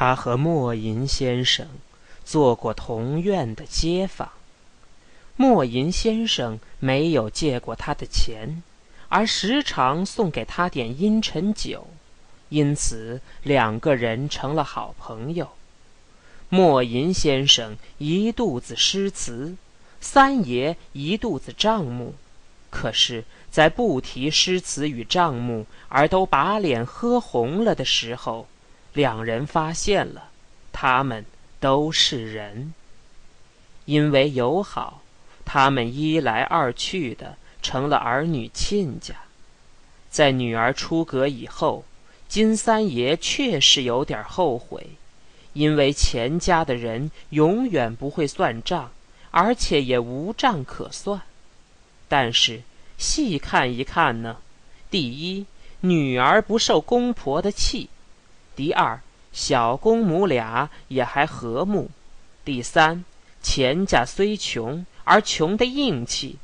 他和莫银先生做过同院的街坊。莫银先生没有借过他的钱，而时常送给他点阴沉酒，因此两个人成了好朋友。莫银先生一肚子诗词，三爷一肚子账目，可是，在不提诗词与账目而都把脸喝红了的时候。两人发现了，他们都是人。因为友好，他们一来二去的成了儿女亲家。在女儿出阁以后，金三爷确实有点后悔，因为钱家的人永远不会算账，而且也无账可算。但是细看一看呢，第一，女儿不受公婆的气。第二，小公母俩也还和睦；第三，钱家虽穷，而穷的硬气，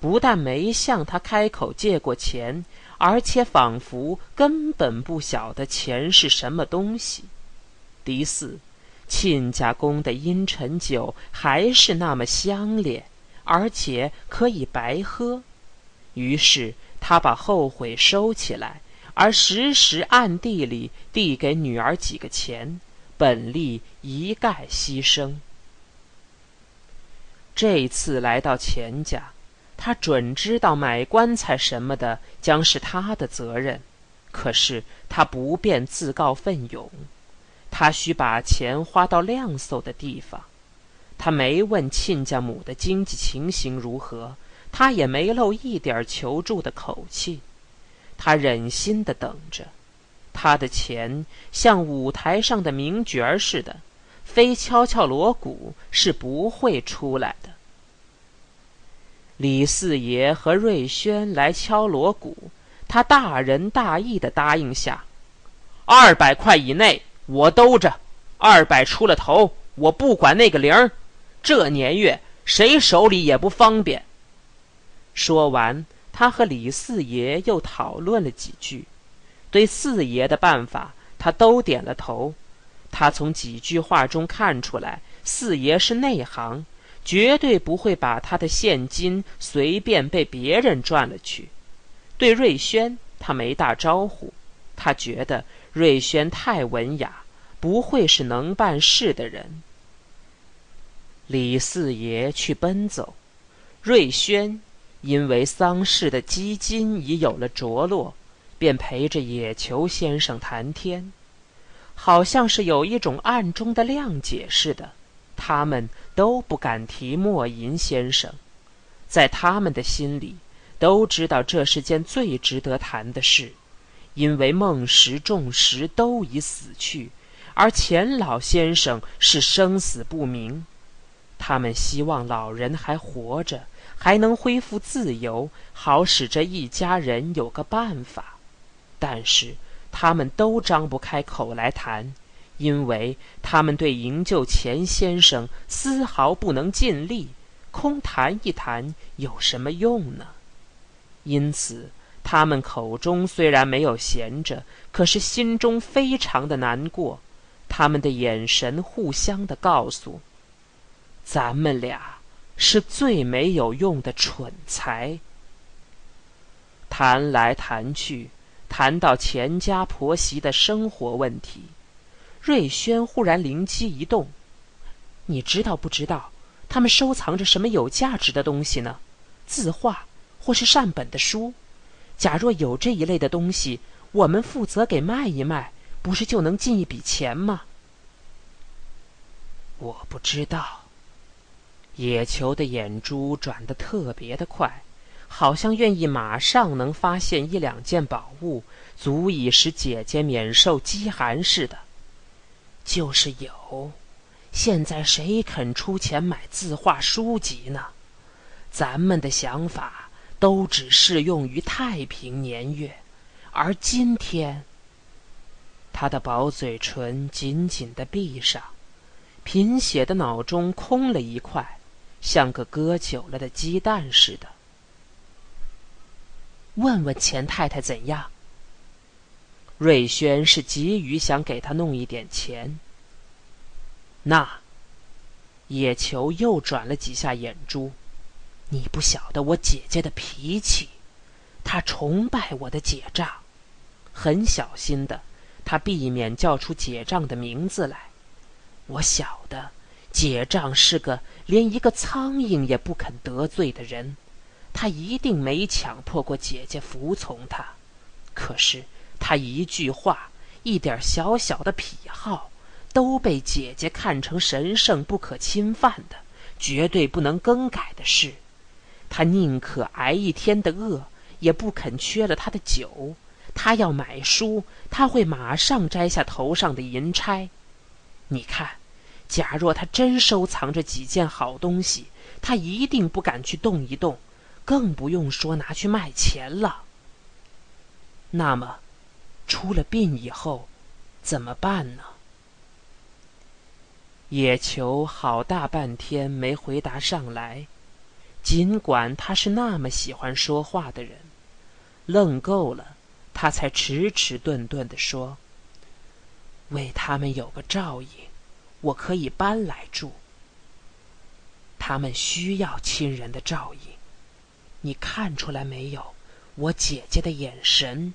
不但没向他开口借过钱，而且仿佛根本不晓得钱是什么东西。第四，亲家公的阴沉酒还是那么香烈，而且可以白喝。于是他把后悔收起来。而时时暗地里递给女儿几个钱，本利一概牺牲。这次来到钱家，他准知道买棺材什么的将是他的责任，可是他不便自告奋勇，他需把钱花到亮嗖的地方。他没问亲家母的经济情形如何，他也没露一点求助的口气。他忍心的等着，他的钱像舞台上的名角儿似的，非敲敲锣鼓是不会出来的。李四爷和瑞轩来敲锣鼓，他大仁大义的答应下，二百块以内我兜着，二百出了头我不管那个零儿，这年月谁手里也不方便。说完。他和李四爷又讨论了几句，对四爷的办法，他都点了头。他从几句话中看出来，四爷是内行，绝对不会把他的现金随便被别人赚了去。对瑞轩，他没打招呼，他觉得瑞轩太文雅，不会是能办事的人。李四爷去奔走，瑞轩。因为丧事的基金已有了着落，便陪着野球先生谈天，好像是有一种暗中的谅解似的。他们都不敢提莫银先生，在他们的心里，都知道这是件最值得谈的事，因为孟石、仲石都已死去，而钱老先生是生死不明。他们希望老人还活着。还能恢复自由，好使这一家人有个办法。但是他们都张不开口来谈，因为他们对营救钱先生丝毫不能尽力，空谈一谈有什么用呢？因此，他们口中虽然没有闲着，可是心中非常的难过。他们的眼神互相的告诉：“咱们俩。”是最没有用的蠢材。谈来谈去，谈到钱家婆媳的生活问题，瑞轩忽然灵机一动：“你知道不知道，他们收藏着什么有价值的东西呢？字画或是善本的书？假若有这一类的东西，我们负责给卖一卖，不是就能进一笔钱吗？”我不知道。野球的眼珠转得特别的快，好像愿意马上能发现一两件宝物，足以使姐姐免受饥寒似的。就是有，现在谁肯出钱买字画书籍呢？咱们的想法都只适用于太平年月，而今天，他的薄嘴唇紧紧的闭上，贫血的脑中空了一块。像个搁久了的鸡蛋似的。问问钱太太怎样？瑞轩是急于想给他弄一点钱，那野球又转了几下眼珠。你不晓得我姐姐的脾气，她崇拜我的姐丈，很小心的，她避免叫出姐丈的名字来。我晓得，姐丈是个连一个苍蝇也不肯得罪的人，他一定没强迫过姐姐服从他。可是他一句话，一点小小的癖好，都被姐姐看成神圣不可侵犯的、绝对不能更改的事。他宁可挨一天的饿，也不肯缺了他的酒。他要买书，他会马上摘下头上的银钗。你看，假若他真收藏着几件好东西，他一定不敢去动一动，更不用说拿去卖钱了。那么，出了病以后，怎么办呢？野球好大半天没回答上来。尽管他是那么喜欢说话的人，愣够了，他才迟迟顿顿地说：“为他们有个照应，我可以搬来住。他们需要亲人的照应，你看出来没有？我姐姐的眼神。”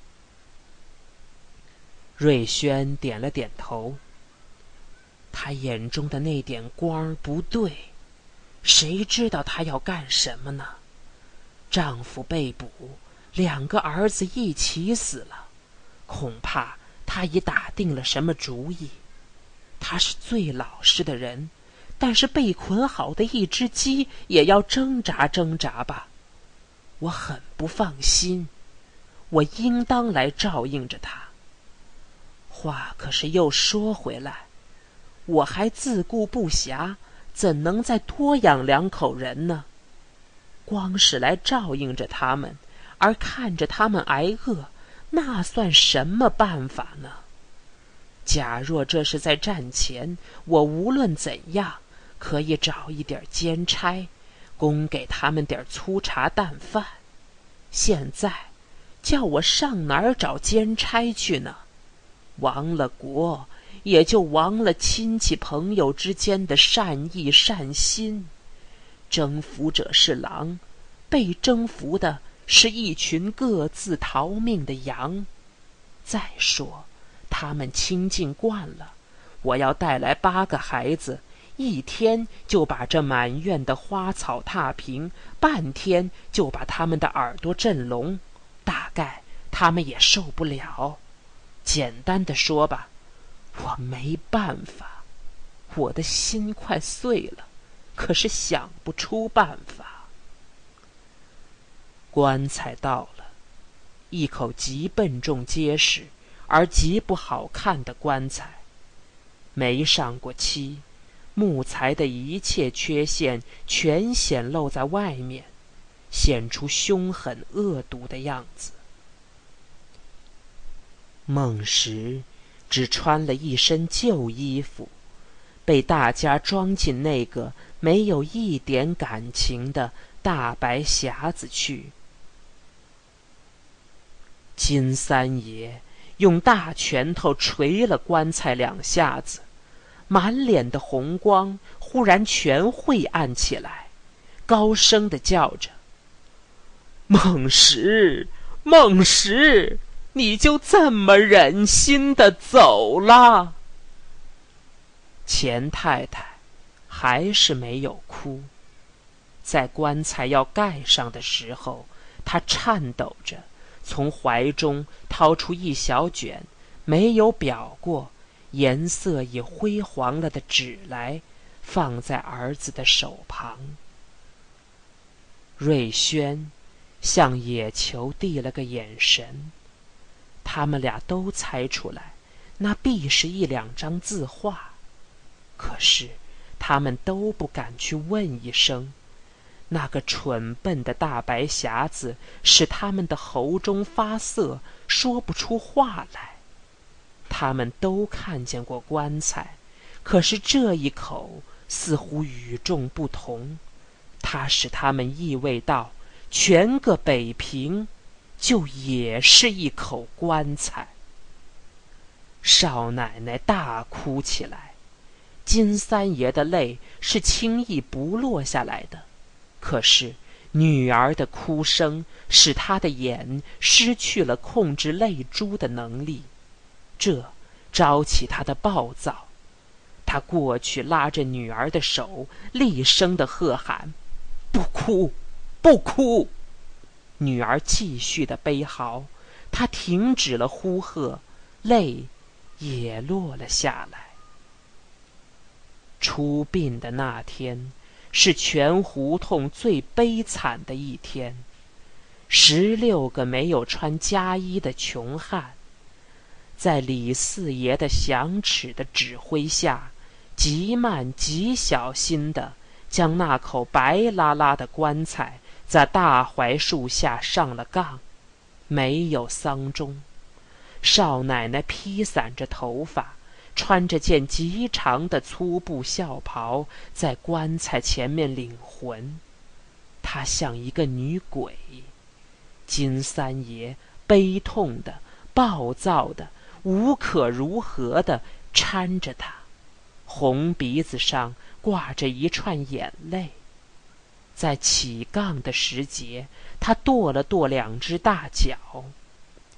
瑞轩点了点头。他眼中的那点光不对。谁知道她要干什么呢？丈夫被捕，两个儿子一起死了，恐怕她已打定了什么主意。他是最老实的人，但是被捆好的一只鸡也要挣扎挣扎吧。我很不放心，我应当来照应着他。话可是又说回来，我还自顾不暇。怎能再多养两口人呢？光是来照应着他们，而看着他们挨饿，那算什么办法呢？假若这是在战前，我无论怎样可以找一点兼差，供给他们点粗茶淡饭。现在叫我上哪儿找兼差去呢？亡了国！也就亡了亲戚朋友之间的善意善心，征服者是狼，被征服的是一群各自逃命的羊。再说，他们清静惯了，我要带来八个孩子，一天就把这满院的花草踏平，半天就把他们的耳朵震聋，大概他们也受不了。简单的说吧。我没办法，我的心快碎了，可是想不出办法。棺材到了，一口极笨重、结实而极不好看的棺材，没上过漆，木材的一切缺陷全显露在外面，显出凶狠恶毒的样子。孟石。只穿了一身旧衣服，被大家装进那个没有一点感情的大白匣子去。金三爷用大拳头捶了棺材两下子，满脸的红光忽然全晦暗起来，高声的叫着：“孟石，孟石！”你就这么忍心的走了？钱太太还是没有哭，在棺材要盖上的时候，她颤抖着从怀中掏出一小卷没有裱过、颜色已灰黄了的纸来，放在儿子的手旁。瑞轩向野球递了个眼神。他们俩都猜出来，那必是一两张字画，可是他们都不敢去问一声。那个蠢笨的大白匣子使他们的喉中发涩，说不出话来。他们都看见过棺材，可是这一口似乎与众不同，它使他们意味到全个北平。就也是一口棺材。少奶奶大哭起来，金三爷的泪是轻易不落下来的，可是女儿的哭声使他的眼失去了控制泪珠的能力，这招起他的暴躁。他过去拉着女儿的手，厉声的喝喊：“不哭，不哭！”女儿继续的悲嚎，他停止了呼喝，泪也落了下来。出殡的那天是全胡同最悲惨的一天，十六个没有穿家衣的穷汉，在李四爷的响齿的指挥下，极慢极小心的将那口白拉拉的棺材在大槐树下上了杠，没有丧钟。少奶奶披散着头发。穿着件极长的粗布孝袍，在棺材前面领魂，她像一个女鬼。金三爷悲痛的、暴躁的、无可如何的搀着她，红鼻子上挂着一串眼泪。在起杠的时节，他跺了跺两只大脚，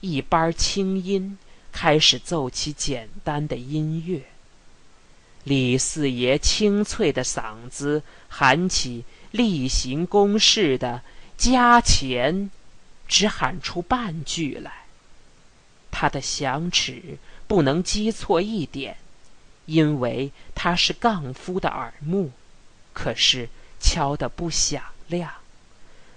一班清音。开始奏起简单的音乐。李四爷清脆的嗓子喊起例行公事的“加钱”，只喊出半句来。他的响齿不能击错一点，因为他是杠夫的耳目。可是敲得不响亮，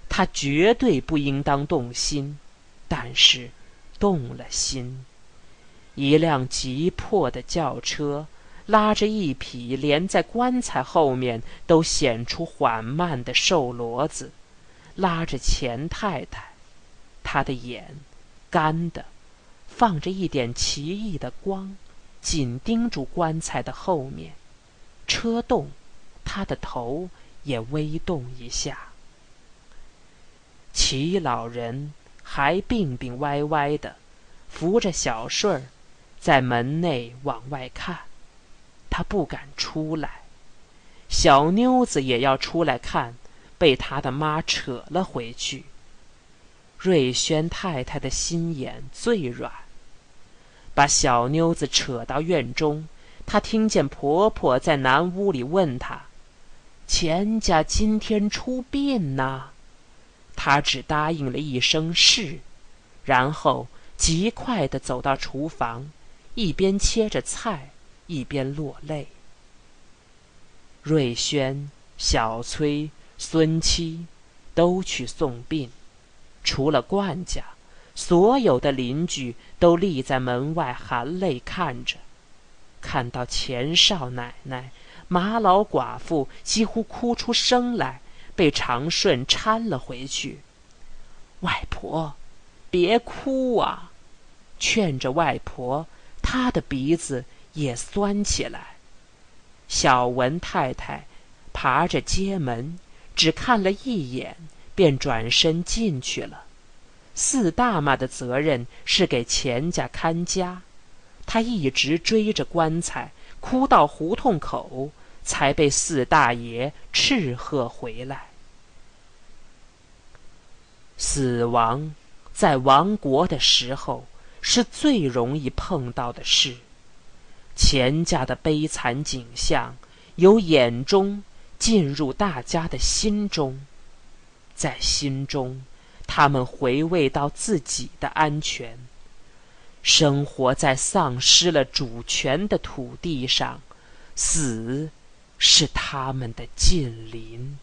他绝对不应当动心，但是动了心。一辆急迫的轿车，拉着一匹连在棺材后面都显出缓慢的瘦骡子，拉着钱太太，她的眼干的，放着一点奇异的光，紧盯住棺材的后面。车动，他的头也微动一下。齐老人还病病歪歪的，扶着小顺儿。在门内往外看，他不敢出来。小妞子也要出来看，被他的妈扯了回去。瑞轩太太的心眼最软，把小妞子扯到院中。她听见婆婆在南屋里问她：“钱家今天出殡呐？”她只答应了一声“是”，然后极快地走到厨房。一边切着菜，一边落泪。瑞轩、小崔、孙七都去送殡，除了冠家，所有的邻居都立在门外含泪看着。看到钱少奶奶、马老寡妇几乎哭出声来，被长顺搀了回去。外婆，别哭啊！劝着外婆。他的鼻子也酸起来。小文太太爬着街门，只看了一眼，便转身进去了。四大妈的责任是给钱家看家，她一直追着棺材，哭到胡同口，才被四大爷斥喝回来。死亡在亡国的时候。是最容易碰到的事。钱家的悲惨景象由眼中进入大家的心中，在心中，他们回味到自己的安全。生活在丧失了主权的土地上，死是他们的近邻。